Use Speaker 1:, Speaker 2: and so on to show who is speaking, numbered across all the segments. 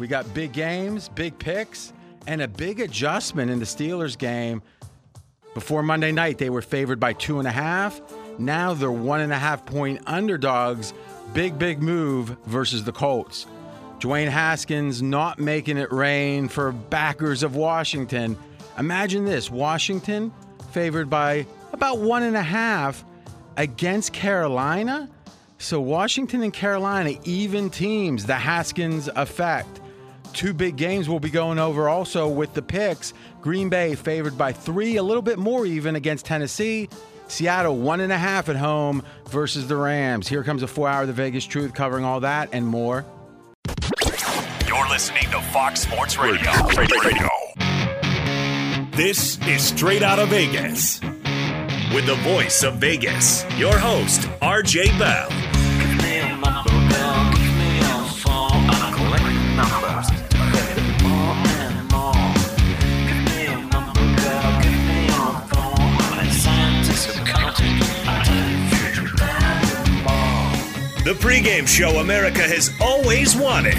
Speaker 1: We got big games, big picks, and a big adjustment in the Steelers game. Before Monday night, they were favored by two and a half. Now they're one and a half point underdogs. Big, big move versus the Colts. Dwayne Haskins not making it rain for backers of Washington. Imagine this Washington favored by about one and a half against Carolina. So Washington and Carolina, even teams, the Haskins effect. Two big games we'll be going over also with the picks. Green Bay favored by three, a little bit more even against Tennessee. Seattle one and a half at home versus the Rams. Here comes a four hour The Vegas Truth covering all that and more.
Speaker 2: You're listening to Fox Sports Radio. Radio. This is Straight Out of Vegas. With the voice of Vegas, your host, RJ Bell. The pregame show America has always wanted.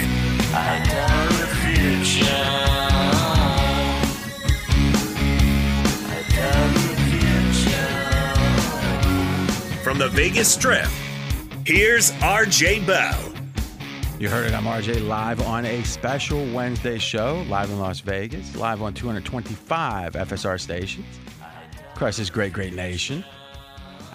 Speaker 2: From the Vegas Strip, here's RJ Bell.
Speaker 1: You heard it. I'm RJ live on a special Wednesday show, live in Las Vegas, live on 225 FSR stations across this great, great nation.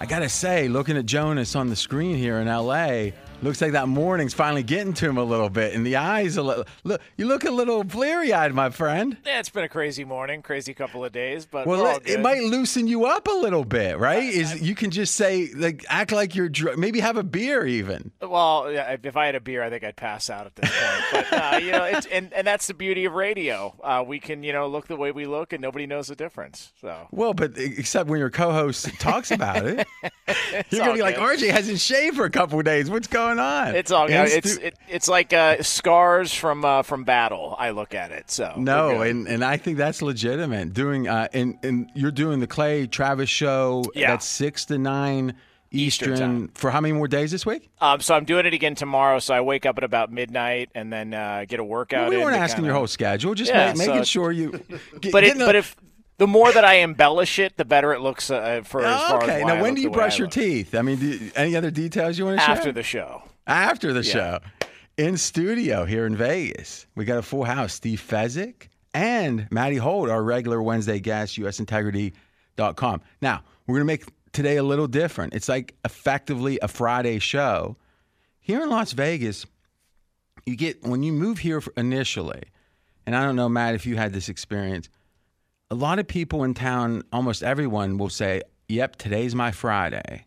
Speaker 1: I gotta say, looking at Jonas on the screen here in LA, looks like that morning's finally getting to him a little bit, and the eyes a little. Look, you look a little bleary-eyed, my friend.
Speaker 3: Yeah, it's been a crazy morning, crazy couple of days, but
Speaker 1: Well, it, it might loosen you up a little bit, right? Is you can just say like act like you're dr- maybe have a beer even.
Speaker 3: Well, yeah, if I had a beer, I think I'd pass out at this point. But uh, you know, it's, and and that's the beauty of radio. Uh, we can you know look the way we look, and nobody knows the difference. So
Speaker 1: Well, but except when your co-host talks about it, you're gonna be like. RJ hasn't shaved for a couple of days. What's going on?
Speaker 3: it's all. It's it, it's like uh, scars from uh, from battle. I look at it. So
Speaker 1: no, and, and I think that's legitimate. Doing uh, and and you're doing the Clay Travis show.
Speaker 3: Yeah.
Speaker 1: That's six to nine
Speaker 3: Eastern
Speaker 1: Eastern, for how many more days this week?
Speaker 3: um, so I'm doing it again tomorrow. So I wake up at about midnight and then uh, get a workout.
Speaker 1: we weren't asking
Speaker 3: kinda-
Speaker 1: your whole schedule, just
Speaker 3: Yeah,
Speaker 1: ma- making
Speaker 3: so-
Speaker 1: sure you. Get,
Speaker 3: But it,
Speaker 1: a-
Speaker 3: but if the more that I embellish it, the better it looks uh, for as far as
Speaker 1: okay,
Speaker 3: why
Speaker 1: now when do you
Speaker 3: I
Speaker 1: brush your
Speaker 3: look.
Speaker 1: teeth? I mean, you- any other details you want to share?
Speaker 3: after the show?
Speaker 1: After the
Speaker 3: Yeah.
Speaker 1: show. In studio here in Vegas, we got a full house. Steve Fezzik and Maddie Holt, our regular Wednesday guest, usintegrity.com. Now, we're going to make today a little different. It's like effectively a Friday show. Here in Las Vegas, you get, when you move here initially, and I don't know, Matt, if you had this experience, a lot of people in town, almost everyone will say, Yep, today's my Friday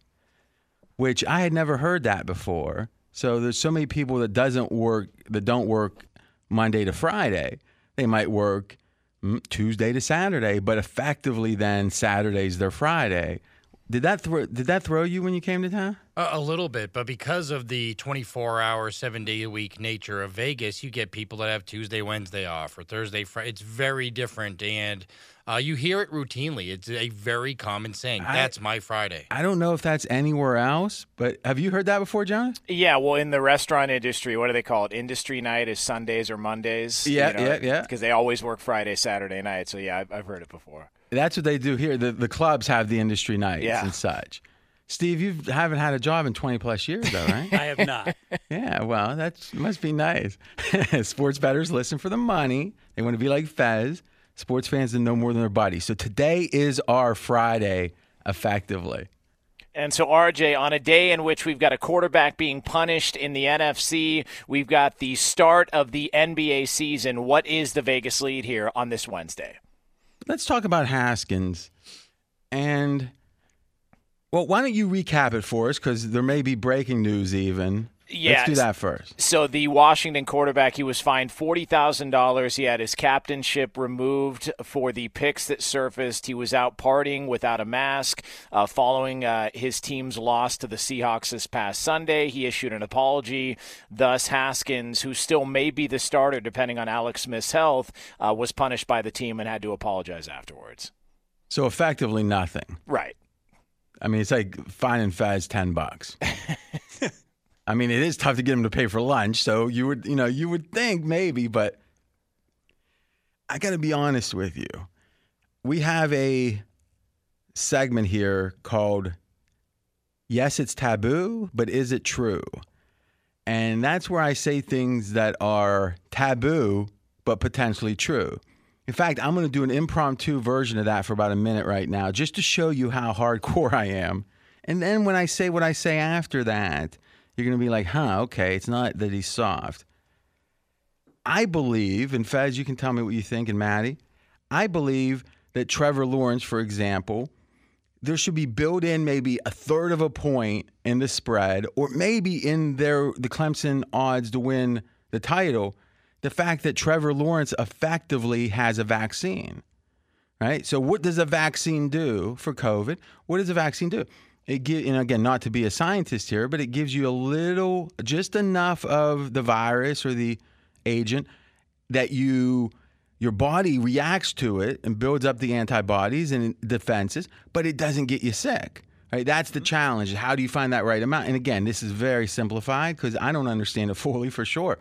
Speaker 1: which I had never heard that before. So there's so many people that doesn't work that don't work Monday to Friday. They might work mm, Tuesday to Saturday, but effectively then Saturday's their Friday. Did that throw did that throw you when you came to town?
Speaker 4: A, a little bit, but because of the 24 hour, seven day a week nature of Vegas, you get people that have Tuesday, Wednesday off or Thursday, Friday. It's very different. And uh, you hear it routinely. It's a very common saying.
Speaker 1: I-
Speaker 4: That's my Friday.
Speaker 1: I don't know if that's anywhere else, but have you heard that before, John?
Speaker 3: Yeah, well, in the restaurant industry, what do they call it? Industry night is Sundays or Mondays.
Speaker 1: Yeah, yeah, yeah.
Speaker 3: Because they always work Friday, Saturday night. So yeah, I've, I've heard it before.
Speaker 1: That's what they do here. The the clubs have the industry nights
Speaker 3: Yeah.
Speaker 1: and such. Steve, you haven't had a job in 20 plus years, though, right?
Speaker 5: I have not.
Speaker 1: Yeah, well, that must be nice. Sports bettors listen for the money. They want to be like Fez. Sports fans that know more than their buddies. So today is our Friday, effectively.
Speaker 3: And so, RJ, on a day in which we've got a quarterback being punished in the NFC, we've got the start of the NBA season. What is the Vegas lead here on this Wednesday?
Speaker 1: Let's talk about Haskins. And, well, why don't you recap it for us? Because there may be breaking news even. Let's do that first.
Speaker 3: So the Washington quarterback, he was fined forty thousand dollars. He had his captainship removed for the pics that surfaced. He was out partying without a mask uh, following uh, his team's loss to the Seahawks this past Sunday. He issued an apology. Thus, Haskins, who still may be the starter depending on Alex Smith's health, uh, was punished by the team and had to apologize afterwards.
Speaker 1: So effectively nothing.
Speaker 3: Right.
Speaker 1: I mean, it's like fine and Fez 10 bucks. I mean, it is tough to get him to pay for lunch. So you would, you know, you would think maybe, but I got to be honest with you. We have a segment here called Yes, it's taboo, but is it true? And that's where I say things that are taboo, but potentially true. In fact, I'm going to do an impromptu version of that for about a minute right now, just to show you how hardcore I am. And then when I say what I say after that, you're going to be like, huh, okay, it's not that he's soft. I believe, and Fez, you can tell me what you think, and Maddie, I believe that Trevor Lawrence, for example, there should be built in maybe a third of a point in the spread, or maybe in their the Clemson odds to win the title, the fact that Trevor Lawrence effectively has a vaccine. Right? So what does a vaccine do for COVID? What does a vaccine do? It give, you know, again, not to be a scientist here, but it gives you a little, just enough of the virus or the agent that you your body reacts to it and builds up the antibodies and defenses, but it doesn't get you sick. Right? That's the mm-hmm. challenge. How do you find that right amount? And again, this is very simplified because I don't understand it fully for sure.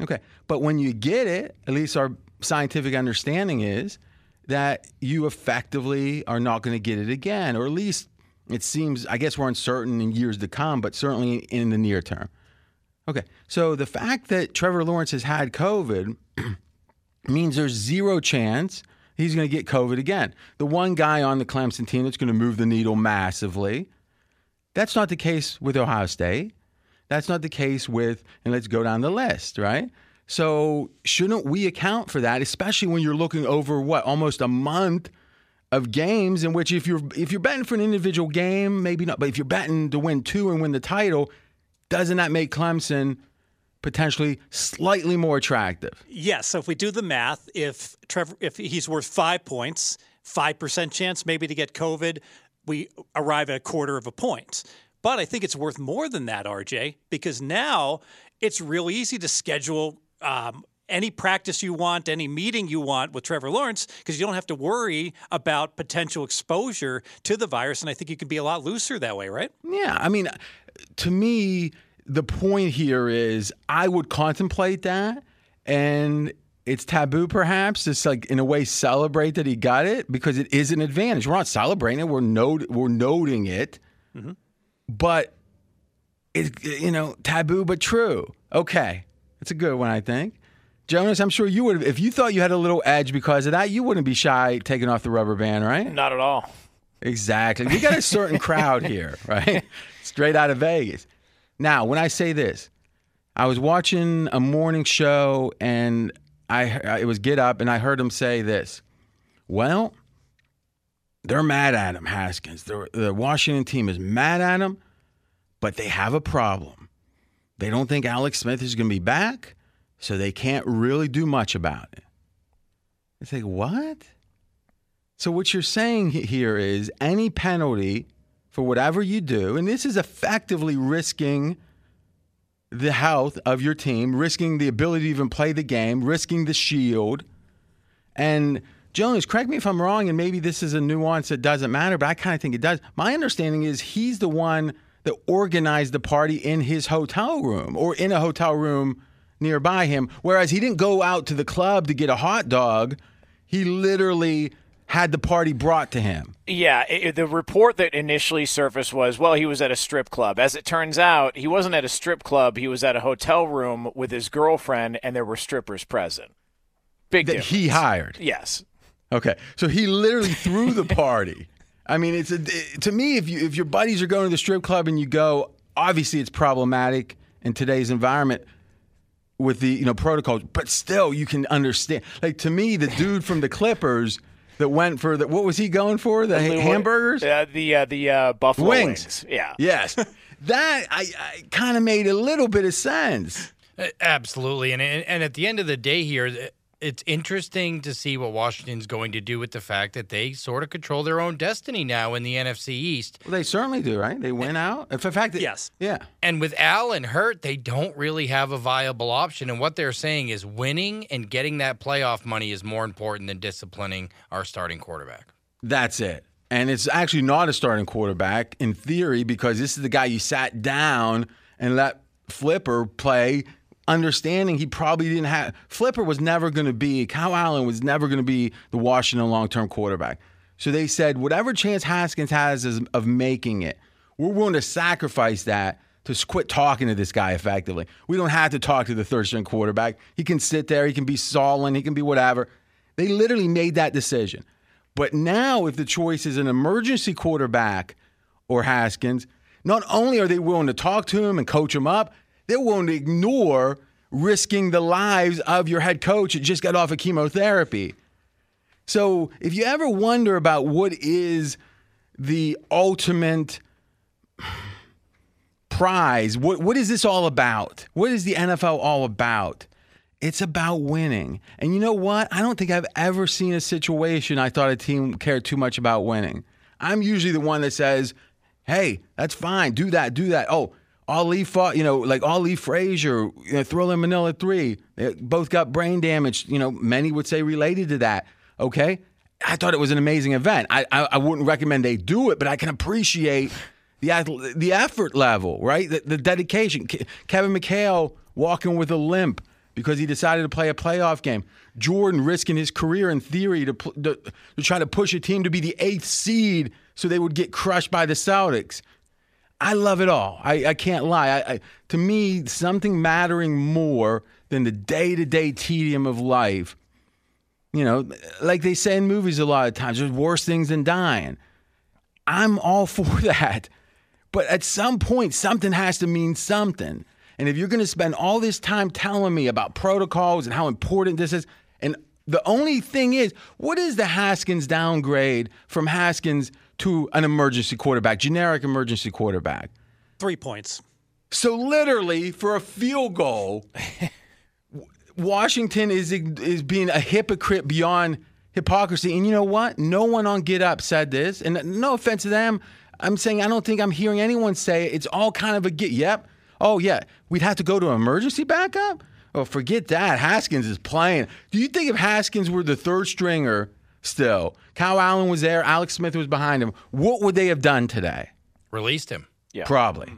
Speaker 1: Okay. But when you get it, at least our scientific understanding is that you effectively are not going to get it again, or at least it seems, I guess we're uncertain in years to come, but certainly in the near term. Okay. So the fact that Trevor Lawrence has had COVID means there's zero chance he's going to get COVID again. The one guy on the Clemson team that's going to move the needle massively. That's not the case with Ohio State. That's not the case with, and let's go down the list, right? So shouldn't we account for that, especially when you're looking over what almost a month of games in which if you're if you're betting for an individual game, maybe not, but if you're betting to win two and win the title, doesn't that make Clemson potentially slightly more attractive.
Speaker 5: Yes. So if we do the math, if Trevor, if he's worth five points, five percent chance maybe to get COVID, we arrive at a quarter of a point. But I think it's worth more than that, RJ, because now it's real easy to schedule. Um, any practice you want, any meeting you want with Trevor Lawrence, because you don't have to worry about potential exposure to the virus. And I think you can be a lot looser that way, right?
Speaker 1: Yeah. I mean, to me, the point here is I would contemplate that and it's taboo perhaps just like in a way celebrate that he got it because it is an advantage. We're not celebrating it, we're note we're noting it. Mm-hmm. But it's you know, taboo but true. Okay. It's a good one, I think. Jonas, I'm sure you would if you thought you had a little edge because of that, you wouldn't be shy taking off the rubber band, right?
Speaker 3: Not at all.
Speaker 1: Exactly. We got a certain crowd here, right? Straight out of Vegas. Now, when I say this, I was watching a morning show and I it was Get Up and I heard him say this. Well, they're mad at him, Haskins. The, the Washington team is mad at him, but they have a problem. They don't think Alex Smith is going to be back, so they can't really do much about it. It's like, what? So, what you're saying here is any penalty for whatever you do. And this is effectively risking the health of your team, risking the ability to even play the game, risking the shield. And Jonas, correct me if I'm wrong, and maybe this is a nuance that doesn't matter, but I kind of think it does. My understanding is he's the one that organized the party in his hotel room or in a hotel room nearby him, whereas he didn't go out to the club to get a hot dog. He literally had the party brought to him.
Speaker 3: Yeah, it, the report that initially surfaced was, well, he was at a strip club. As it turns out, he wasn't at a strip club. He was at a hotel room with his girlfriend, and there were strippers present. Big
Speaker 1: that
Speaker 3: difference.
Speaker 1: he hired.
Speaker 3: Yes.
Speaker 1: Okay, so he literally threw the party. I mean, it's a, to me if you if your buddies are going to the strip club and you go, obviously it's problematic in today's environment with the you know protocols, but still you can understand. Like to me, the dude from the Clippers that went for the what was he going for? The, the hamburgers?
Speaker 3: Uh, the uh, the uh, buffalo
Speaker 1: wings.
Speaker 3: wings. Yeah.
Speaker 1: Yes. that I, I kind of made a little bit of sense.
Speaker 4: Absolutely, and and at the end of the day here, it's interesting to see what Washington's going to do with the fact that they sort of control their own destiny now in the NFC East.
Speaker 1: Well, they certainly do, right? They win out. If in fact,
Speaker 5: yes,
Speaker 1: yeah.
Speaker 4: And with Allen hurt, they don't really have a viable option. And what they're saying is winning and getting that playoff money is more important than disciplining our starting quarterback.
Speaker 1: That's it. And it's actually not a starting quarterback in theory because this is the guy you sat down and let Flipper play, understanding he probably didn't have. Flipper was never going to be, Kyle Allen was never going to be the Washington long term quarterback. So they said, whatever chance Haskins has of making it, we're willing to sacrifice that to quit talking to this guy effectively. We don't have to talk to the third string quarterback. He can sit there, he can be sullen, he can be whatever. They literally made that decision. But now, if the choice is an emergency quarterback or Haskins, not only are they willing to talk to him and coach him up, willing to ignore risking the lives of your head coach that just got off of chemotherapy. So, if you ever wonder about what is the ultimate prize, what, what is this all about? What is the NFL all about? It's about winning. And you know what? I don't think I've ever seen a situation I thought a team cared too much about winning. I'm usually the one that says, hey, that's fine. Do that, do that. Oh, Ali fought, you know, like Ali Frazier, you know, in Manila three. They both got brain damage, you know, many would say related to that. Okay. I thought it was an amazing event. I, I, I wouldn't recommend they do it, but I can appreciate the the effort level, right? The, the dedication. Kevin McHale walking with a limp because he decided to play a playoff game. Jordan risking his career in theory to, to, to try to push a team to be the eighth seed so they would get crushed by the Celtics. I love it all. I, I can't lie. I, I, to me, something mattering more than the day to day tedium of life. You know, like they say in movies a lot of times, there's worse things than dying. I'm all for that. But at some point, something has to mean something. And if you're going to spend all this time telling me about protocols and how important this is, and the only thing is, what is the Haskins downgrade from Haskins to an emergency quarterback, generic emergency quarterback?
Speaker 5: Three points.
Speaker 1: So literally, for a field goal, Washington is is being a hypocrite beyond hypocrisy. And you know what? No one on Get Up said this, and no offense to them. I'm saying I don't think I'm hearing anyone say it. It's all kind of a get. Yep, Oh, yeah, we'd have to go to an emergency backup? Oh, forget that. Haskins is playing. Do you think if Haskins were the third stringer still, Kyle Allen was there, Alex Smith was behind him, what would they have done today?
Speaker 4: Released him.
Speaker 3: Yeah.
Speaker 1: Probably.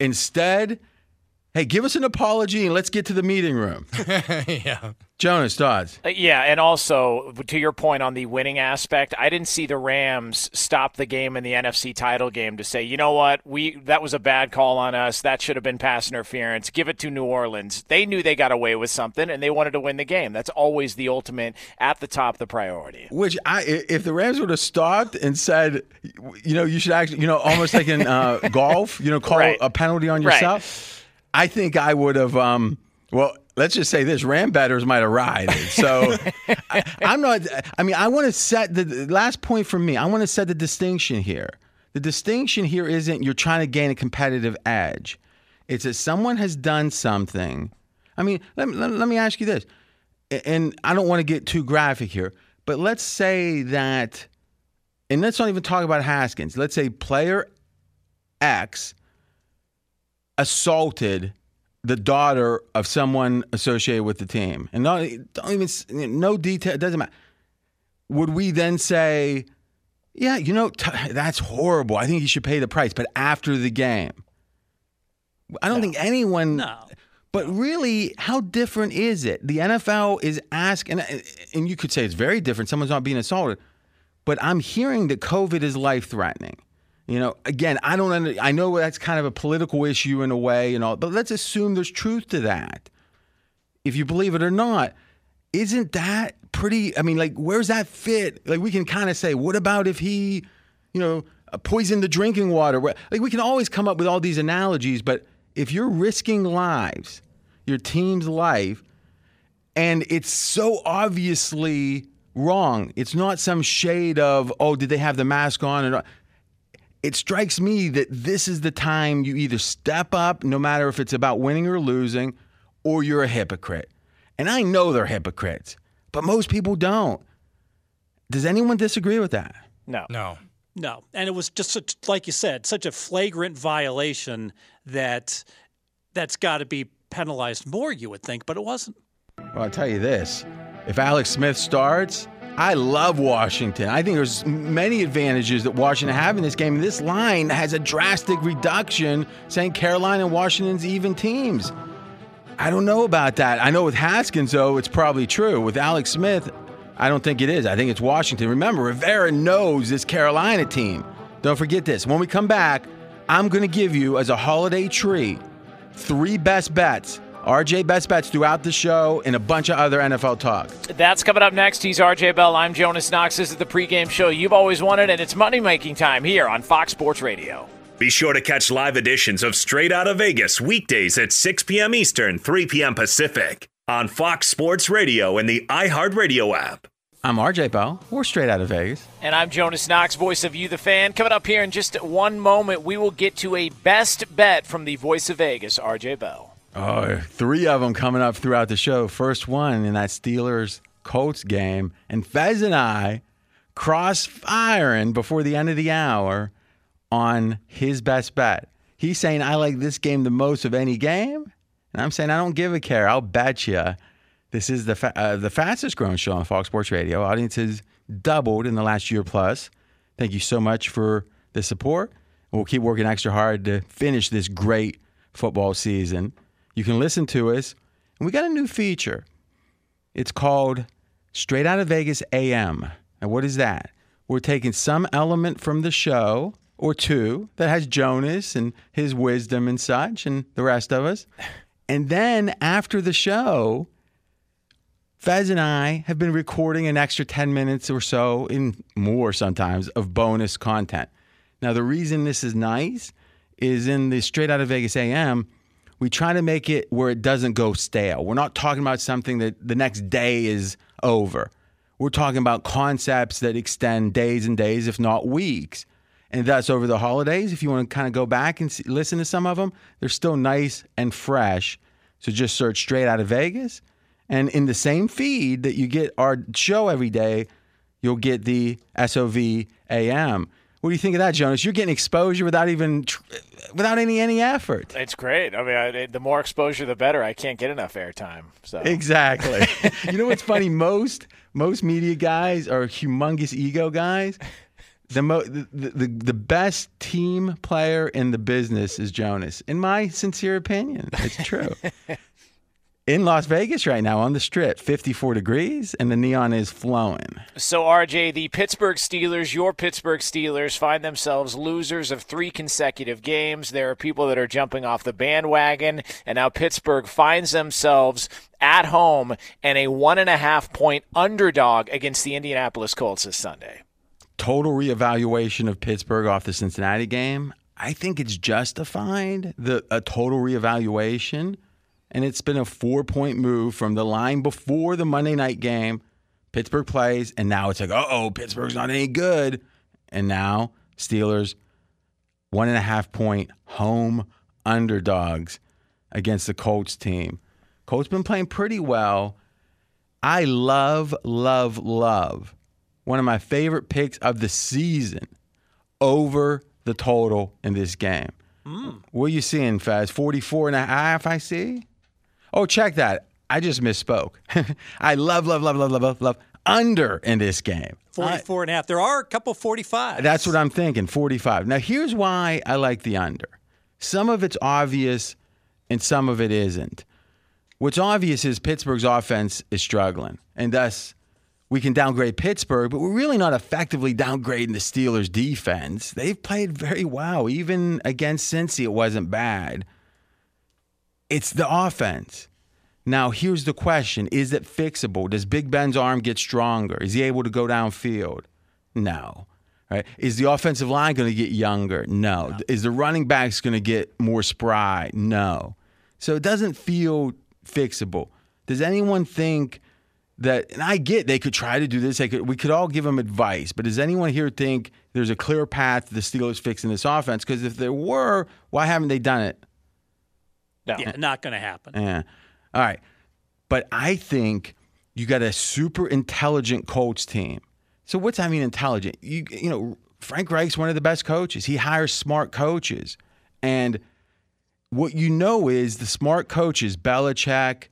Speaker 1: Instead, hey, give us an apology and let's get to the meeting room.
Speaker 4: yeah.
Speaker 1: Jonas, thoughts?
Speaker 3: Uh, yeah, and also to your point on the winning aspect, I didn't see the Rams stop the game in the NFC title game to say, you know what, we that was a bad call on us. That should have been pass interference. Give it to New Orleans. They knew they got away with something, and they wanted to win the game. That's always the ultimate at the top of the priority.
Speaker 1: Which I, if the Rams would have stopped and said, you know, you should actually, you know, almost like in uh, golf, you know, call right. a penalty on yourself. Right. I think I would have. Um, well, let's just say this ram betters might have ride so I, am not i mean i want to set the, the last point for me i want to set the distinction here. The distinction here isn't you're trying to gain a competitive edge. It's that someone has done something. I mean let, let, let me ask you this and i don't want to get too graphic here but let's say that and let's not even talk about haskins. Let's say player x assaulted the daughter of someone associated with the team, and not don't even no detail. It doesn't matter. Would we then say, yeah, you know, t- that's horrible. I think you should pay the price, but after the game, I don't no. think anyone.
Speaker 5: No.
Speaker 1: But really, how different is it? The NFL is asking, and you could say it's very different. Someone's not being assaulted, but I'm hearing that COVID is life threatening. You know, again, I don't. Under, I know that's kind of a political issue in a way, and all, but let's assume there's truth to that. If you believe it or not, isn't that pretty? I mean, like, where's that fit? Like, we can kind of say, what about if he, you know, uh, poisoned the drinking water? Like, we can always come up with all these analogies, but if you're risking lives, your team's life, and it's so obviously wrong. It's not some shade of, oh, did they have the mask on? Or not it strikes me that this is the time you either step up, no matter if it's about winning or losing, or you're a hypocrite. And I know they're hypocrites, but most people don't. Does anyone disagree with that?
Speaker 3: No.
Speaker 4: No.
Speaker 5: No. And it was just such, like you said, such a flagrant violation that that's got to be penalized more, you would think, but it wasn't.
Speaker 1: Well, I'll tell you this if Alex Smith starts, I love Washington. I think there's many advantages that Washington have in this game. This line has a drastic reduction, saying Carolina and Washington's even teams. I don't know about that. I know with Haskins, though, it's probably true. With Alex Smith, I don't think it is. I think it's Washington. Remember, Rivera knows this Carolina team. Don't forget this. When we come back, I'm going to give you, as a holiday treat, three best bets RJ Best Bets throughout the show and a bunch of other NFL talk.
Speaker 3: That's coming up next. He's RJ Bell. I'm Jonas Knox. This is the pregame show you've always wanted, and it's money making time here on Fox Sports Radio.
Speaker 2: Be sure to catch live editions of Straight Out of Vegas weekdays at 6 p.m. Eastern, 3 p.m. Pacific on Fox Sports Radio and the iHeartRadio app.
Speaker 1: I'm RJ Bell. We're straight out of Vegas.
Speaker 3: And I'm Jonas Knox, voice of You, the fan. Coming up here in just one moment, we will get to a best bet from the voice of Vegas, RJ Bell.
Speaker 1: Oh, three of them coming up throughout the show. First one in that Steelers Colts game. And Fez and I cross firing before the end of the hour on his best bet. He's saying, I like this game the most of any game. And I'm saying, I don't give a care. I'll bet you this is the, fa- uh, the fastest growing show on Fox Sports Radio. Audiences doubled in the last year plus. Thank you so much for the support. We'll keep working extra hard to finish this great football season. You can listen to us. And we got a new feature. It's called Straight Out of Vegas AM. And what is that? We're taking some element from the show or two that has Jonas and his wisdom and such, and the rest of us. And then after the show, Fez and I have been recording an extra 10 minutes or so, in more sometimes, of bonus content. Now, the reason this is nice is in the Straight Out of Vegas AM, we try to make it where it doesn't go stale. We're not talking about something that the next day is over. We're talking about concepts that extend days and days, if not weeks. And thus, over the holidays. If you want to kind of go back and see, listen to some of them, they're still nice and fresh. So just search straight out of Vegas. And in the same feed that you get our show every day, you'll get the SOV AM. What do you think of that, Jonas? You're getting exposure without even without any any effort.
Speaker 3: It's great. I mean, I, the more exposure, the better. I can't get enough airtime. So
Speaker 1: exactly. you know what's funny? Most most media guys are humongous ego guys. The, mo- the, the the best team player in the business is Jonas, in my sincere opinion. It's true. in Las Vegas right now on the strip, 54 degrees, and the neon is flowing.
Speaker 3: So, RJ, the Pittsburgh Steelers, your Pittsburgh Steelers, find themselves losers of three consecutive games. There are people that are jumping off the bandwagon, and now Pittsburgh finds themselves at home and a one and a half point underdog against the Indianapolis Colts this Sunday.
Speaker 1: Total reevaluation of Pittsburgh off the Cincinnati game. I think it's justified. The a total reevaluation and it's been a four point move from the line before the Monday night game. Pittsburgh plays, and now it's like, uh oh, Pittsburgh's not any good. And now Steelers, one and a half point home underdogs against the Colts team. Colts been playing pretty well. I love, love, love one of my favorite picks of the season over the total in this game. Mm. What are you seeing, Faz? 44 and a half, I see. Oh, check that. I just misspoke. I love, love, love, love, love, love, love under in this game.
Speaker 5: 44 and a half. There are a couple 45.
Speaker 1: That's what I'm thinking, 45. Now, here's why I like the under. Some of it's obvious and some of it isn't. What's obvious is Pittsburgh's offense is struggling, and thus we can downgrade Pittsburgh, but we're really not effectively downgrading the Steelers' defense. They've played very well. Even against Cincy, it wasn't bad. It's the offense. Now, here's the question Is it fixable? Does Big Ben's arm get stronger? Is he able to go downfield? No. Right? Is the offensive line going to get younger? No. no. Is the running backs going to get more spry? No. So it doesn't feel fixable. Does anyone think that? And I get they could try to do this. Could, we could all give them advice, but does anyone here think there's a clear path to the Steelers fixing this offense? Because if there were, why haven't they done it?
Speaker 5: No, yeah, not going to happen.
Speaker 1: Yeah. All right. But I think you got a super intelligent coach team. So what's I mean intelligent? You you know, Frank Reich's one of the best coaches. He hires smart coaches. And what you know is the smart coaches, Belichick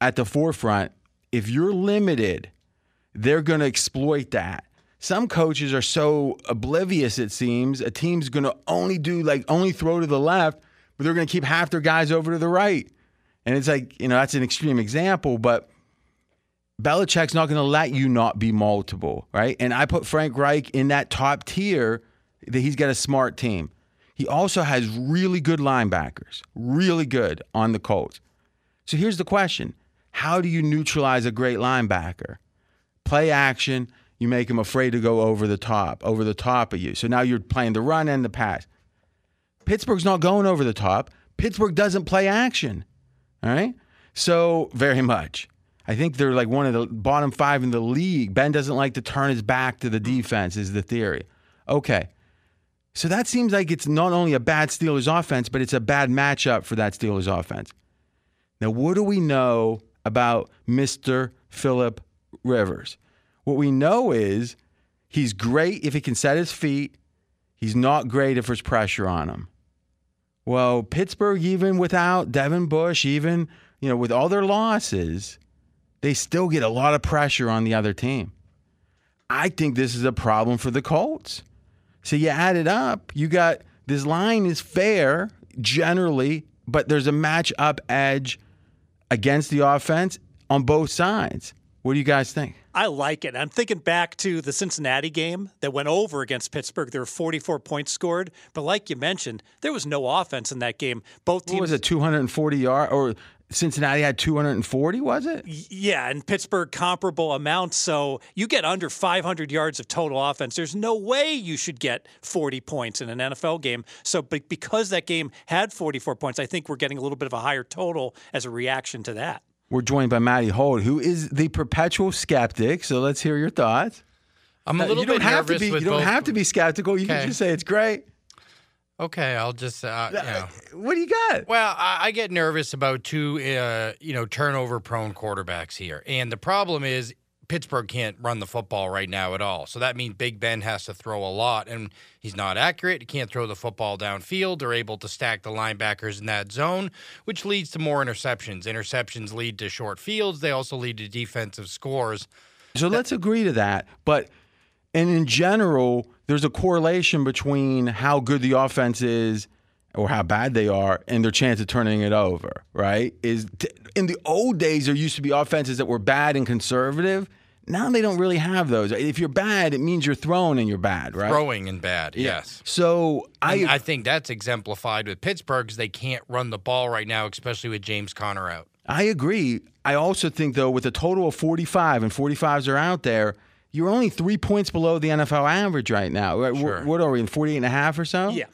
Speaker 1: at the forefront, if you're limited, they're going to exploit that. Some coaches are so oblivious, it seems. A team's going to only do like only throw to the left, but they're going to keep half their guys over to the right. And it's like, you know, that's an extreme example, but Belichick's not going to let you not be multiple, right? And I put Frank Reich in that top tier that he's got a smart team. He also has really good linebackers, really good on the Colts. So here's the question How do you neutralize a great linebacker? Play action, you make him afraid to go over the top, over the top of you. So now you're playing the run and the pass. Pittsburgh's not going over the top. Pittsburgh doesn't play action. All right? So, very much. I think they're like one of the bottom five in the league. Ben doesn't like to turn his back to the defense, is the theory. Okay. So that seems like it's not only a bad Steelers offense, but it's a bad matchup for that Steelers offense. Now, what do we know about Mr. Philip Rivers? What we know is he's great if he can set his feet. He's not great if there's pressure on him. Well, Pittsburgh, even without Devin Bush, even you know, with all their losses, they still get a lot of pressure on the other team. I think this is a problem for the Colts. So you add it up, you got this line is fair generally, but there's a match up edge against the offense on both sides. What do you guys think?
Speaker 5: I like it. I'm thinking back to the Cincinnati game that went over against Pittsburgh. There were 44 points scored, but like you mentioned, there was no offense in that game. Both teams
Speaker 1: what was it 240 yard or Cincinnati had 240, was it?
Speaker 5: Yeah, and Pittsburgh comparable amounts. So you get under 500 yards of total offense. There's no way you should get 40 points in an NFL game. So but because that game had 44 points, I think we're getting a little bit of a higher total as a reaction to that.
Speaker 1: We're joined by Matty Holt, who is the perpetual skeptic. So let's hear your thoughts.
Speaker 4: I'm a little
Speaker 1: you don't
Speaker 4: bit
Speaker 1: have
Speaker 4: nervous
Speaker 1: to be. You don't
Speaker 4: both-
Speaker 1: have to be skeptical. You
Speaker 4: Okay.
Speaker 1: can just say it's great.
Speaker 4: Okay, I'll just uh, you know.
Speaker 1: What do you got?
Speaker 4: Well, I, I get nervous about two, uh, you know, turnover-prone quarterbacks here, and the problem is Pittsburgh can't run the football right now at all. So that means Big Ben has to throw a lot, and he's not accurate. He can't throw the football downfield. They're able to stack the linebackers in that zone, which leads to more interceptions. Interceptions lead to short fields. They also lead to defensive scores.
Speaker 1: So let's agree to that. But and in general, there's a correlation between how good the offense is or how bad they are and their chance of turning it over, right? Is t- in the old days there used to be offenses that were bad and conservative. Now they don't really have those. If you're bad, it means you're thrown and you're bad, right?
Speaker 4: Throwing and bad, yes.
Speaker 1: So I,
Speaker 4: And I think that's exemplified with Pittsburgh because they can't run the ball right now, especially with James Conner out.
Speaker 1: I agree. I also think though, with a total of 45 and 45s are out there, you're only three points below the NFL average right now. Right?
Speaker 4: Sure.
Speaker 1: What are we in 48 and a half or so?
Speaker 5: Yeah.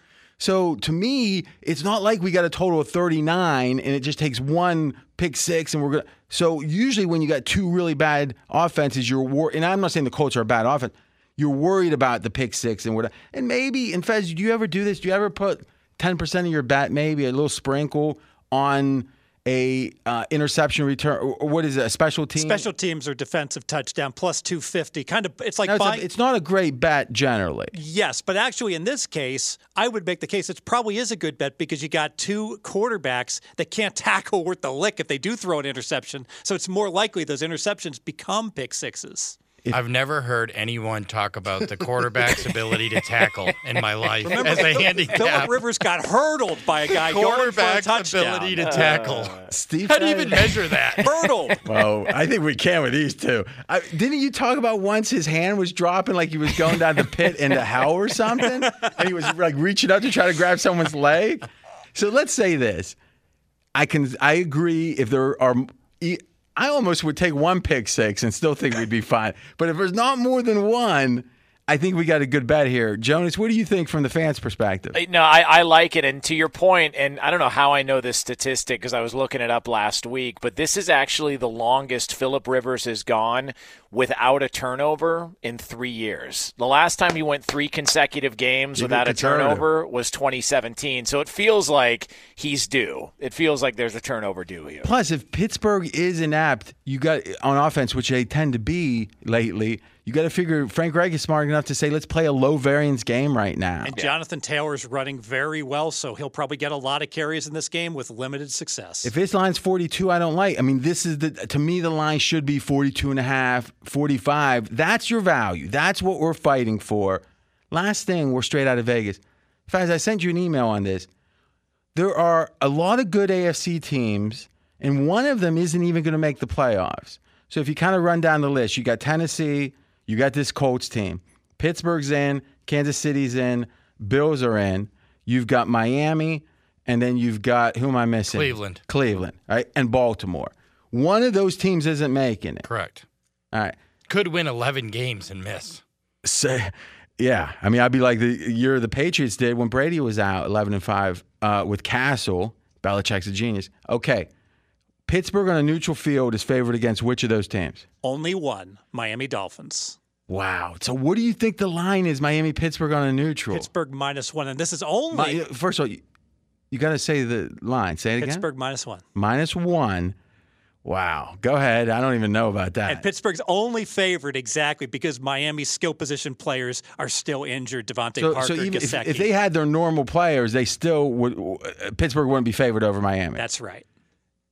Speaker 1: So to me, it's not like we got a total of 39 and it just takes one pick six and we're going to. So usually when you got two really bad offenses, you're wor- and I'm not saying the Colts are a bad offense. You're worried about the pick six and what. And maybe, and Fez, do you ever do this? Do you ever put 10% of your bet, maybe a little sprinkle on a uh, interception return or what is it, a special team?
Speaker 5: Special teams or defensive touchdown plus 250. Kind of, it's like
Speaker 1: No, it's,
Speaker 5: buying.
Speaker 1: a, it's not a great bet generally.
Speaker 5: Yes, but actually, in this case, I would make the case it probably is a good bet because you got two quarterbacks that can't tackle worth the lick if they do throw an interception. So it's more likely those interceptions become pick sixes.
Speaker 4: I've never heard anyone talk about the quarterback's ability to tackle in my life Remember, as a handicap.
Speaker 5: Philip Rivers got hurdled by a guy going for a
Speaker 4: quarterback's
Speaker 5: touchdown.
Speaker 4: ability to tackle.
Speaker 1: Uh, Steve,
Speaker 4: How do you even measure that?
Speaker 5: hurdled.
Speaker 1: Well, I think we can with these two. I, didn't you talk about once his hand was dropping like he was going down the pit into hell or something? And he was like reaching up to try to grab someone's leg? So let's say this. I can I agree if there are I almost would take one pick six and still think we'd be fine. But if there's not more than one, I think we got a good bet here. Jonas, what do you think from the fans' perspective?
Speaker 3: No, I, I like it. And to your point, and I don't know how I know this statistic because I was looking it up last week, but this is actually the longest Philip Rivers has gone without a turnover in three years. The last time he went three consecutive games
Speaker 1: Give
Speaker 3: without a
Speaker 1: conservative.
Speaker 3: turnover was 2017. So it feels like he's due. It feels like there's a turnover due here.
Speaker 1: Plus, if Pittsburgh is inept, you got on offense, which they tend to be lately. You got to figure Frank Reich is smart enough to say, let's play a low variance game right now.
Speaker 5: And Jonathan Taylor's running very well, so he'll probably get a lot of carries in this game with limited success.
Speaker 1: If his line's 42, I don't like. I mean, this is the to me the line should be 42 and a half. 45. That's your value. That's what we're fighting for. Last thing, we're straight out of Vegas. Faz, I sent you an email on this. There are a lot of good AFC teams, and one of them isn't even going to make the playoffs. So if you kind of run down the list, you got Tennessee, you got this Colts team, Pittsburgh's in, Kansas City's in, Bills are in, you've got Miami, and then you've got who am I missing?
Speaker 4: Cleveland.
Speaker 1: Cleveland, right? And Baltimore. One of those teams isn't making it.
Speaker 4: Correct.
Speaker 1: All right.
Speaker 4: Could win 11 games and miss.
Speaker 1: So, yeah, I mean, I'd be like the year the Patriots did when Brady was out, eleven and five, uh, with Cassel. Belichick's a genius. Okay, Pittsburgh on a neutral field is favored against which of those teams?
Speaker 5: Only one, Miami Dolphins.
Speaker 1: Wow. So, what do you think the line is? Miami Pittsburgh on a neutral.
Speaker 5: Pittsburgh minus one, and this is only
Speaker 1: Mi- First of all, you, you got to say the line. Say it again.
Speaker 5: Pittsburgh minus one.
Speaker 1: minus one. Wow. Go ahead. I don't even know about that.
Speaker 5: And Pittsburgh's only favored exactly because Miami's skill position players are still injured. DeVante
Speaker 1: so,
Speaker 5: Parker,
Speaker 1: so even if, if they had their normal players, they still would. uh, Pittsburgh wouldn't be favored over Miami.
Speaker 5: That's right.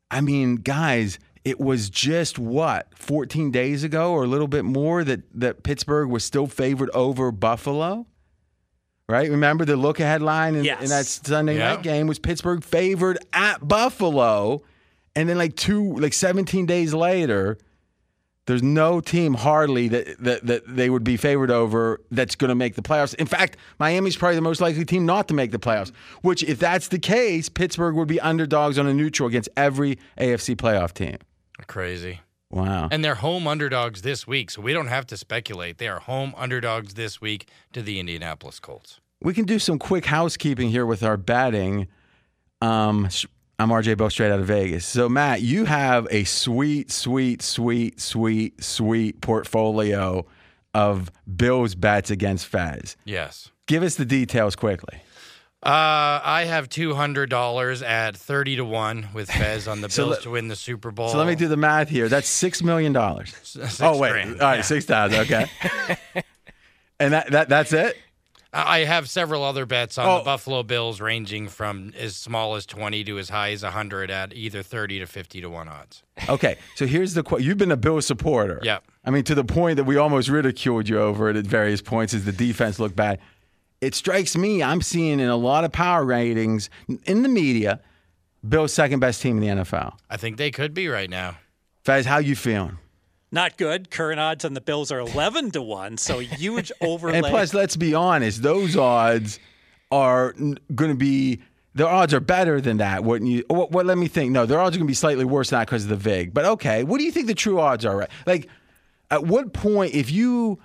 Speaker 1: I mean, guys, it was just what 14 days ago, or a little bit more, that that Pittsburgh was still favored over Buffalo. Right? Remember the look ahead line in,
Speaker 5: Yes.
Speaker 1: in that Sunday
Speaker 4: Yeah.
Speaker 1: night game was Pittsburgh favored at Buffalo, and then like two, like 17 days later. There's no team hardly that, that, that they would be favored over that's going to make the playoffs. In fact, Miami's probably the most likely team not to make the playoffs. Which, if that's the case, Pittsburgh would be underdogs on a neutral against every AFC playoff team.
Speaker 4: Crazy.
Speaker 1: Wow.
Speaker 4: And they're home underdogs this week, so we don't have to speculate. They are home underdogs this week to the Indianapolis Colts.
Speaker 1: We can do some quick housekeeping here with our betting. Um, I'm RJ Bell straight out of Vegas. So, Matt, you have a sweet, sweet, sweet, sweet, sweet portfolio of Bills bets against Fez.
Speaker 4: Yes.
Speaker 1: Give us the details quickly.
Speaker 4: Uh, I have two hundred dollars at thirty to one with Fez on the
Speaker 1: So
Speaker 4: Bills
Speaker 1: let-
Speaker 4: to win the Super Bowl.
Speaker 1: So let me do the math here. That's six million dollars. Oh wait,
Speaker 4: grand.
Speaker 1: all right,
Speaker 4: Yeah.
Speaker 1: six thousand. Okay. and that, that that's it.
Speaker 4: I have several other bets on
Speaker 1: Oh.
Speaker 4: the Buffalo Bills, ranging from as small as twenty to as high as hundred at either thirty to fifty to one odds.
Speaker 1: Okay, so here's the question. You've been a Bill supporter.
Speaker 4: Yep.
Speaker 1: I mean, to the point that we almost ridiculed you over it at various points as the defense looked bad. It strikes me, I'm seeing in a lot of power ratings in the media, Bill's second best team in the NFL.
Speaker 4: I think they could be right now.
Speaker 1: Faz, how you feeling?
Speaker 5: Not good. Current odds on the Bills are 11 to 1, so huge overlay.
Speaker 1: And plus, let's be honest, those odds are going to be. Their odds are better than that, wouldn't you? What, what? Let me think. No, their odds are going to be slightly worse than that because of the vig. But okay, what do you think the true odds are? Right? Like, at what point, if you,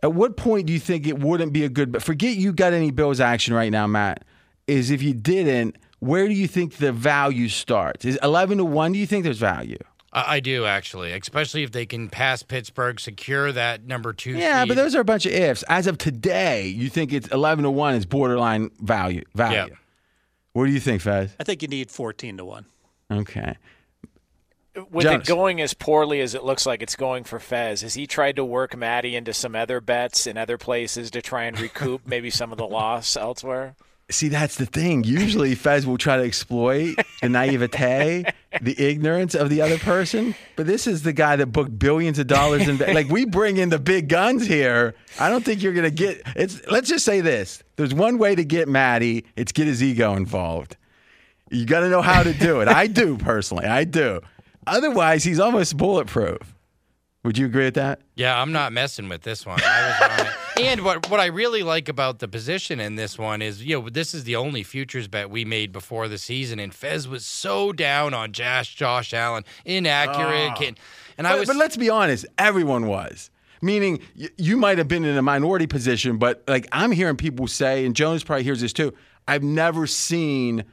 Speaker 1: at what point do you think it wouldn't be a good? But forget you got any Bills action right now, Matt. Is if you didn't, where do you think the value starts? Is eleven to one? Do you think there's value?
Speaker 4: I, I do actually, especially if they can pass Pittsburgh, secure that number two.
Speaker 1: Yeah,
Speaker 4: seed.
Speaker 1: but those are a bunch of ifs. As of today, you think it's eleven to one is borderline value. Value.
Speaker 4: Yeah.
Speaker 1: What do you think, Fez?
Speaker 5: I think you need 14 to 1.
Speaker 1: Okay.
Speaker 3: With
Speaker 1: Jonas.
Speaker 3: it going as poorly as it looks like it's going for Fez, has he tried to work Maddie into some other bets in other places to try and recoup maybe some of the loss elsewhere?
Speaker 1: See, that's the thing. Usually, Fez will try to exploit the naivete, the ignorance of the other person. But this is the guy that booked billions of dollars in. Like we bring in the big guns here. I don't think you're gonna get. It's. Let's just say this. There's one way to get Matty. It's get his ego involved. You got to know how to do it. I do personally. I do. Otherwise, he's almost bulletproof. Would you agree with that?
Speaker 4: Yeah, I'm not messing with this one. I was on. And what what I really like about the position in this one is, you know, this is the only futures bet we made before the season, and Fez was so down on Josh Josh Allen, inaccurate, ah. can, and I
Speaker 1: But,
Speaker 4: was.
Speaker 1: but let's be honest, everyone was. Meaning, y- you might have been in a minority position, but like I'm hearing people say, and Jones probably hears this too. I've never seen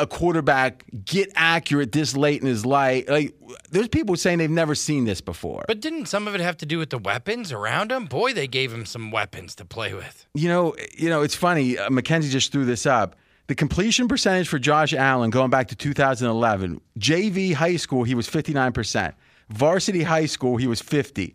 Speaker 1: a quarterback get accurate this late in his life. Like, there's people saying they've never seen this before.
Speaker 4: but didn't some of it have to do with the weapons around him? Boy, they gave him some weapons to play with.
Speaker 1: you know, you know, it's funny. Uh, Mackenzie just threw this up. The completion percentage for Josh Allen going back to 2011, JV high school, he was 59%. Varsity high school, he was 50.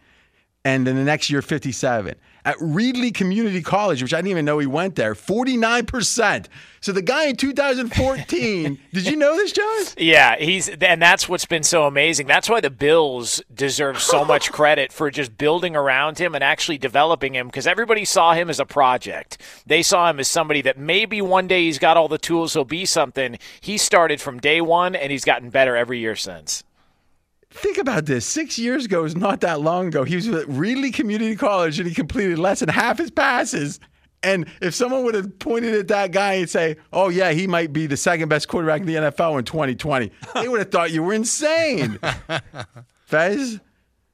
Speaker 1: And then the next year 57. At Reedley Community College, which I didn't even know he went there, 49%. So the guy in 2014, did you know this, John?
Speaker 3: Yeah, he's and that's what's been so amazing. That's why the Bills deserve so much credit for just building around him and actually developing him because everybody saw him as a project. They saw him as somebody that maybe one day he's got all the tools, he'll be something. He started from day one and he's gotten better every year since.
Speaker 1: Think about this. Six years ago is not that long ago. He was at Reedley Community College and he completed less than half his passes. And if someone would have pointed at that guy and say, "Oh yeah, he might be the second best quarterback in the NFL in 2020," they would have thought you were insane. Fez,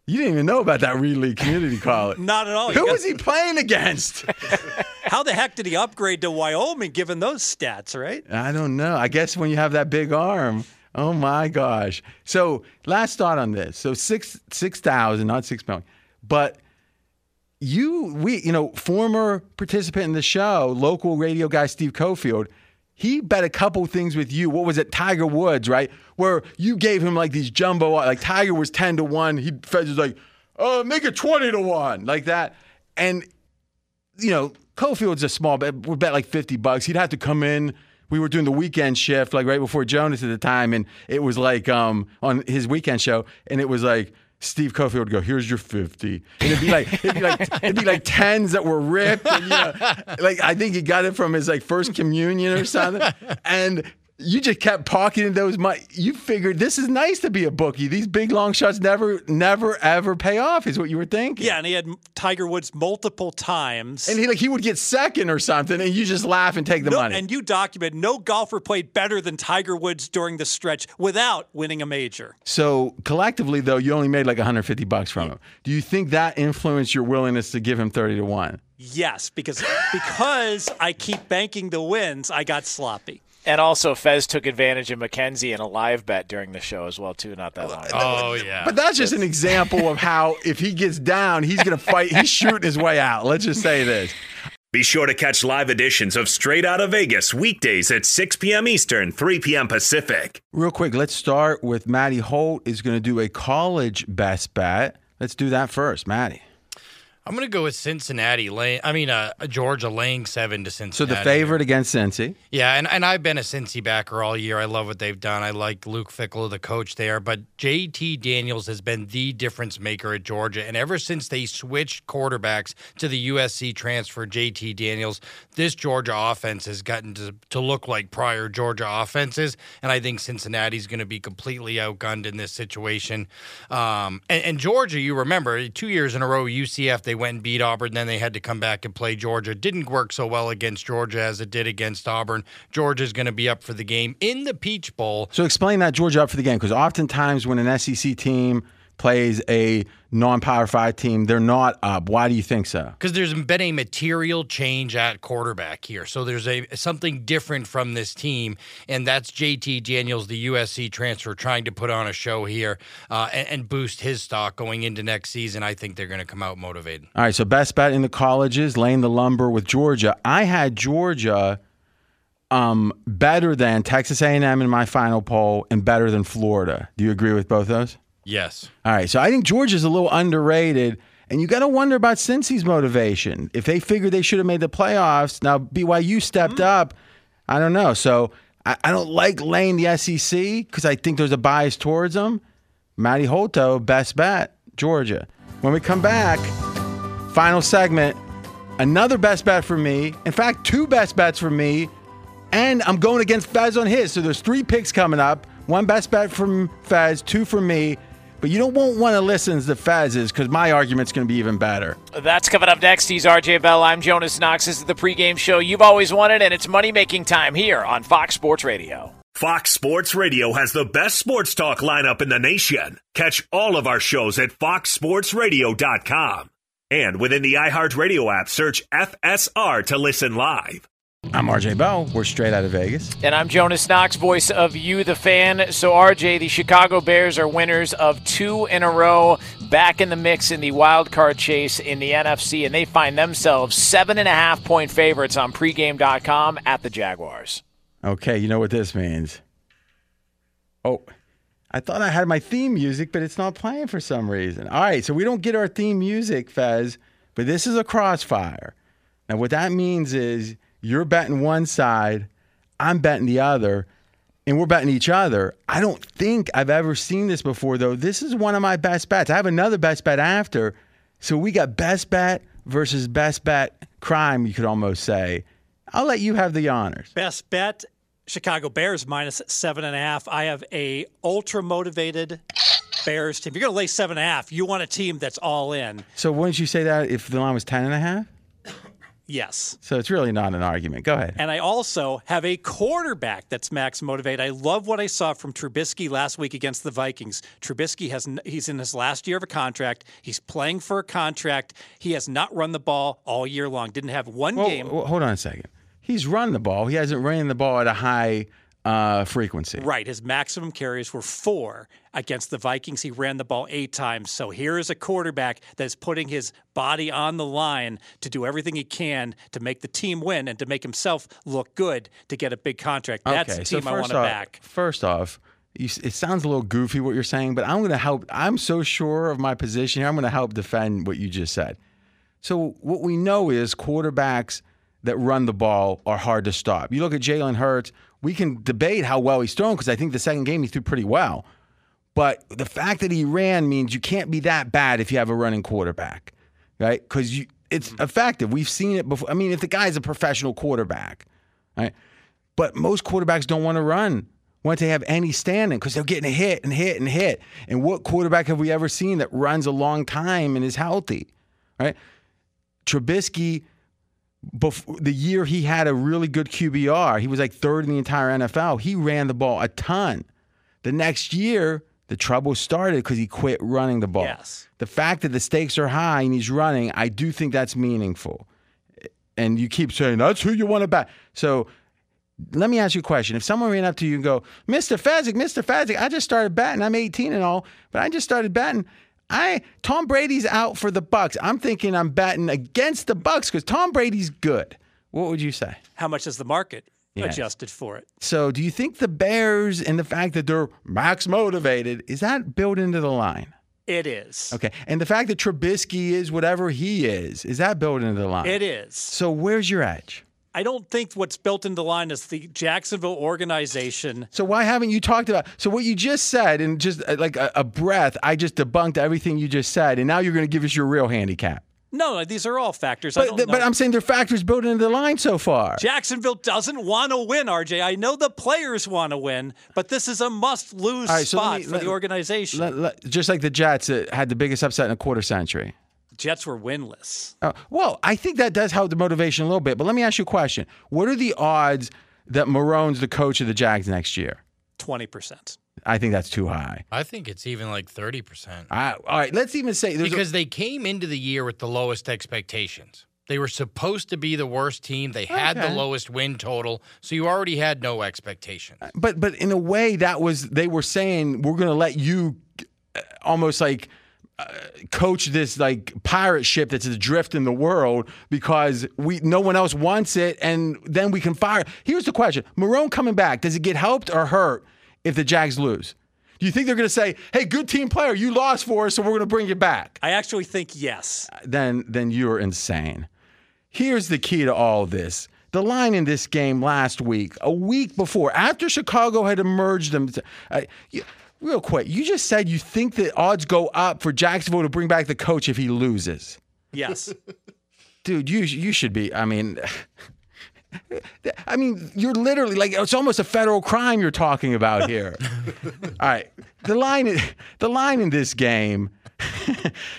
Speaker 1: you didn't even know about that Reedley Community College.
Speaker 5: Not at all.
Speaker 1: Who was he playing against?
Speaker 5: How the heck did he upgrade to Wyoming given those stats, right?
Speaker 1: I don't know. I guess when you have that big arm. Oh my gosh. So last thought on this. So six six thousand, not six million. But you we you know, former participant in the show, local radio guy Steve Cofield, he bet a couple things with you. What was it? Tiger Woods, right? Where you gave him like these jumbo like Tiger was ten to one. He was like, oh, make it twenty to one, like that. And you know, Cofield's a small bet. We bet like fifty bucks. He'd have to come in we were doing the weekend shift like right before Jonas at the time, and it was like um, on his weekend show, and it was like. Steve Cofield would go, "Here's your 50." And it'd be like it'd be like it'd be like tens that were ripped. And, you know, like I think he got it from his like first communion or something. And you just kept pocketing those money. You figured this is nice to be a bookie. These big long shots never, never, ever pay off. Is what you were thinking.
Speaker 5: Yeah, and he had Tiger Woods multiple times,
Speaker 1: and he like he would get second or something, and you just laugh and take the
Speaker 5: no,
Speaker 1: money.
Speaker 5: And you document no golfer played better than Tiger Woods during the stretch without winning a major.
Speaker 1: So collectively, though, you only made like 150 bucks from him. Do you think that influenced your willingness to give him 30 to one?
Speaker 5: Yes, because because I keep banking the wins, I got sloppy.
Speaker 3: And also, Fez took advantage of Mackenzie in a live bet during the show as well, too. Not that long. Ago.
Speaker 4: Oh yeah.
Speaker 1: But that's just an example of how if he gets down, he's going to fight. He's shooting his way out. Let's just say this.
Speaker 2: Be sure to catch live editions of Straight Out of Vegas weekdays at 6 p.m. Eastern, 3 p.m. Pacific.
Speaker 1: Real quick, let's start with Maddie Holt is going to do a college best bet. Let's do that first, Maddie.
Speaker 4: I'm going to go with Cincinnati. Lay, I mean, uh, Georgia laying seven to Cincinnati.
Speaker 1: So the favorite against Cincy.
Speaker 4: Yeah, and, and I've been a Cincy backer all year. I love what they've done. I like Luke Fickell, the coach there. But JT Daniels has been the difference maker at Georgia. And ever since they switched quarterbacks to the USC transfer, JT Daniels, this Georgia offense has gotten to, to look like prior Georgia offenses. And I think Cincinnati's going to be completely outgunned in this situation. Um, and, and Georgia, you remember, two years in a row, UCF, they went and beat Auburn. Then they had to come back and play Georgia. Didn't work so well against Georgia as it did against Auburn. Georgia's going to be up for the game in the Peach Bowl.
Speaker 1: So explain that Georgia up for the game because oftentimes when an SEC team plays a non-power five team, they're not up. Why do you think so?
Speaker 4: Because there's been a material change at quarterback here. So there's a something different from this team, and that's JT Daniels, the USC transfer, trying to put on a show here uh, and, and, boost his stock going into next season. I think they're going to come out motivated.
Speaker 1: All right. So best bet in the colleges, laying the lumber with Georgia. I had Georgia. Um, better than Texas A&M in my final poll, and better than Florida. Do you agree with both those?
Speaker 4: Yes.
Speaker 1: All right. So I think Georgia's a little underrated. And you got to wonder about Cincy's motivation. If they figured they should have made the playoffs, now BYU stepped mm. up. I don't know. So I, I don't like laying the SEC because I think there's a bias towards them. Matty Holto, best bet, Georgia. When we come back, final segment, another best bet for me. In fact, two best bets for me. And I'm going against Fez on his. So there's three picks coming up. One best bet from Fez, two from me. But you don't won't want to listen to Fez's because my argument's going to be even better.
Speaker 3: That's coming up next. He's RJ Bell. I'm Jonas Knox. This is the pregame show you've always wanted, and it's money making time here on Fox Sports Radio.
Speaker 2: Fox Sports Radio has the best sports talk lineup in the nation. Catch all of our shows at foxsportsradio.com. And within the iHeartRadio app, search FSR to listen live.
Speaker 1: I'm RJ Bell. We're straight out of Vegas.
Speaker 3: And I'm Jonas Knox, voice of You, the fan. So, RJ, the Chicago Bears are winners of two in a row, back in the mix in the wild card chase in the NFC, and they find themselves seven and a half point favorites on pregame.com at the Jaguars.
Speaker 1: Okay, you know what this means. Oh, I thought I had my theme music, but it's not playing for some reason. All right, so we don't get our theme music, Fez, but this is a crossfire. Now, what that means is you're betting one side, I'm betting the other, and we're betting each other. I don't think I've ever seen this before, though. This is one of my best bets. I have another best bet after. So we got best bet versus best bet crime, you could almost say. I'll let you have the honors.
Speaker 5: Best bet Chicago Bears minus seven and a half. I have a ultra motivated Bears team. You're going to lay seven and a half. You want a team that's all in.
Speaker 1: So wouldn't you say that if the line was 10 and a half?
Speaker 5: Yes.
Speaker 1: So it's really not an argument. Go ahead.
Speaker 5: And I also have a quarterback that's max motivated. I love what I saw from Trubisky last week against the Vikings. Trubisky has he's in his last year of a contract. He's playing for a contract. He has not run the ball all year long. Didn't have one
Speaker 1: well,
Speaker 5: game.
Speaker 1: Hold on a second. He's run the ball. He hasn't ran the ball at a high uh, frequency.
Speaker 5: Right. His maximum carries were four against the Vikings. He ran the ball eight times. So here is a quarterback that is putting his body on the line to do everything he can to make the team win and to make himself look good to get a big contract. That's
Speaker 1: okay,
Speaker 5: the team
Speaker 1: so
Speaker 5: I want to back.
Speaker 1: First off, you, it sounds a little goofy what you're saying, but I'm going to help. I'm so sure of my position here. I'm going to help defend what you just said. So what we know is quarterbacks that run the ball are hard to stop. You look at Jalen Hurts we can debate how well he's thrown because I think the second game he threw pretty well. But the fact that he ran means you can't be that bad if you have a running quarterback, right? Because it's effective. We've seen it before. I mean, if the guy's a professional quarterback, right? But most quarterbacks don't want to run once they have any standing because they're getting hit and hit and hit. And what quarterback have we ever seen that runs a long time and is healthy, right? Trubisky before the year he had a really good QBR, he was like third in the entire NFL. He ran the ball a ton. The next year, the trouble started because he quit running the ball.
Speaker 5: Yes.
Speaker 1: The fact that the stakes are high and he's running, I do think that's meaningful. And you keep saying that's who you want to bet. So let me ask you a question. If someone ran up to you and go, Mr. Fezzik, Mr. Fezzik, I just started betting. I'm 18 and all, but I just started betting. I Tom Brady's out for the Bucks. I'm thinking I'm betting against the Bucks because Tom Brady's good. What would you say?
Speaker 5: How much is the market
Speaker 1: Yes.
Speaker 5: adjusted for it?
Speaker 1: So, do you think the Bears and the fact that they're max motivated is that built into the line?
Speaker 5: It is.
Speaker 1: Okay, and the fact that Trubisky is whatever he is is that built into the line?
Speaker 5: It is.
Speaker 1: So, where's your edge?
Speaker 5: I don't think what's built into the line is the Jacksonville organization.
Speaker 1: So why haven't you talked about? So what you just said, and just uh, like a, a breath, I just debunked everything you just said, and now you're going to give us your real handicap.
Speaker 5: No, these are all factors. I
Speaker 1: But,
Speaker 5: don't
Speaker 1: th-
Speaker 5: know.
Speaker 1: but I'm saying they're factors built into the line so far.
Speaker 5: Jacksonville doesn't want to win, RJ. I know the players want to win, but this is a must lose
Speaker 1: right, so
Speaker 5: spot
Speaker 1: me-
Speaker 5: for
Speaker 1: let-
Speaker 5: the organization.
Speaker 1: Let- let- just like the Jets that had the biggest upset in a quarter century.
Speaker 5: Jets were winless.
Speaker 1: Uh, well, I think that does help the motivation a little bit. But let me ask you a question: What are the odds that Marrone's the coach of the Jags next year?
Speaker 5: 20%.
Speaker 1: I think that's too high.
Speaker 4: I think it's even like 30%.
Speaker 1: All right, let's even say there's a-
Speaker 4: Because they came into the year with the lowest expectations. They were supposed to be the worst team. They had the lowest win total. So you already had no expectations.
Speaker 1: but but in a way that was they were saying we're going to let you uh, almost like coach this like pirate ship that's adrift in the world because we no one else wants it and then we can fire. Here's the question: Marrone coming back, does it get helped or hurt if the Jags lose? Do you think they're going to say, "Hey, good team player, you lost for us, so we're going to bring you back"?
Speaker 5: I actually think yes.
Speaker 1: then then you're insane. Here's the key to all this. The line in this game last week, a week before, after Chicago had emerged them. Uh, you, real quick, you just said you think the odds go up for Jacksonville to bring back the coach if he loses.
Speaker 5: Yes.
Speaker 1: Dude, you you should be. I mean, I mean, you're literally like it's almost a federal crime you're talking about here. All right, the line the line in this game,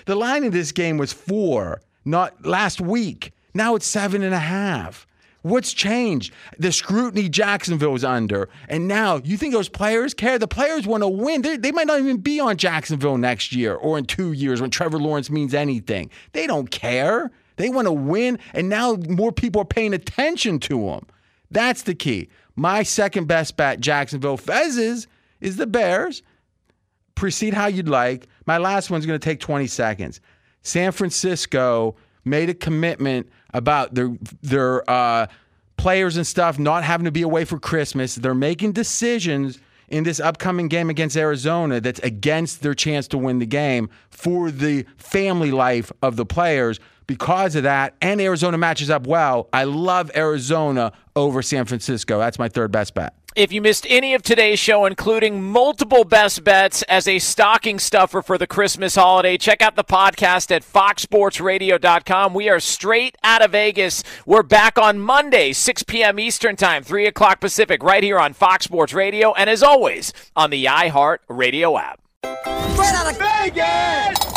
Speaker 1: the line in this game was four, not last week. Now it's seven and a half. What's changed? The scrutiny Jacksonville's under, and now you think those players care? The players want to win. They, they might not even be on Jacksonville next year or in two years when Trevor Lawrence means anything. They don't care. They want to win, and now more people are paying attention to them. That's the key. My second best bet, Jacksonville Fezes, is the Bears. Proceed how you'd like. My last one's going to take 20 seconds. San Francisco made a commitment about their their uh, players and stuff not having to be away for Christmas. They're making decisions in this upcoming game against Arizona that's against their chance to win the game for the family life of the players because of that. And Arizona matches up well. I love Arizona over San Francisco. That's my third best bet.
Speaker 3: If you missed any of today's show, including multiple best bets as a stocking stuffer for the Christmas holiday, check out the podcast at foxsportsradio.com. We are straight out of Vegas. We're back on Monday, 6 p.m. Eastern Time, 3 o'clock Pacific, right here on Fox Sports Radio, and as always, on the iHeart Radio app.
Speaker 6: Straight out of Vegas!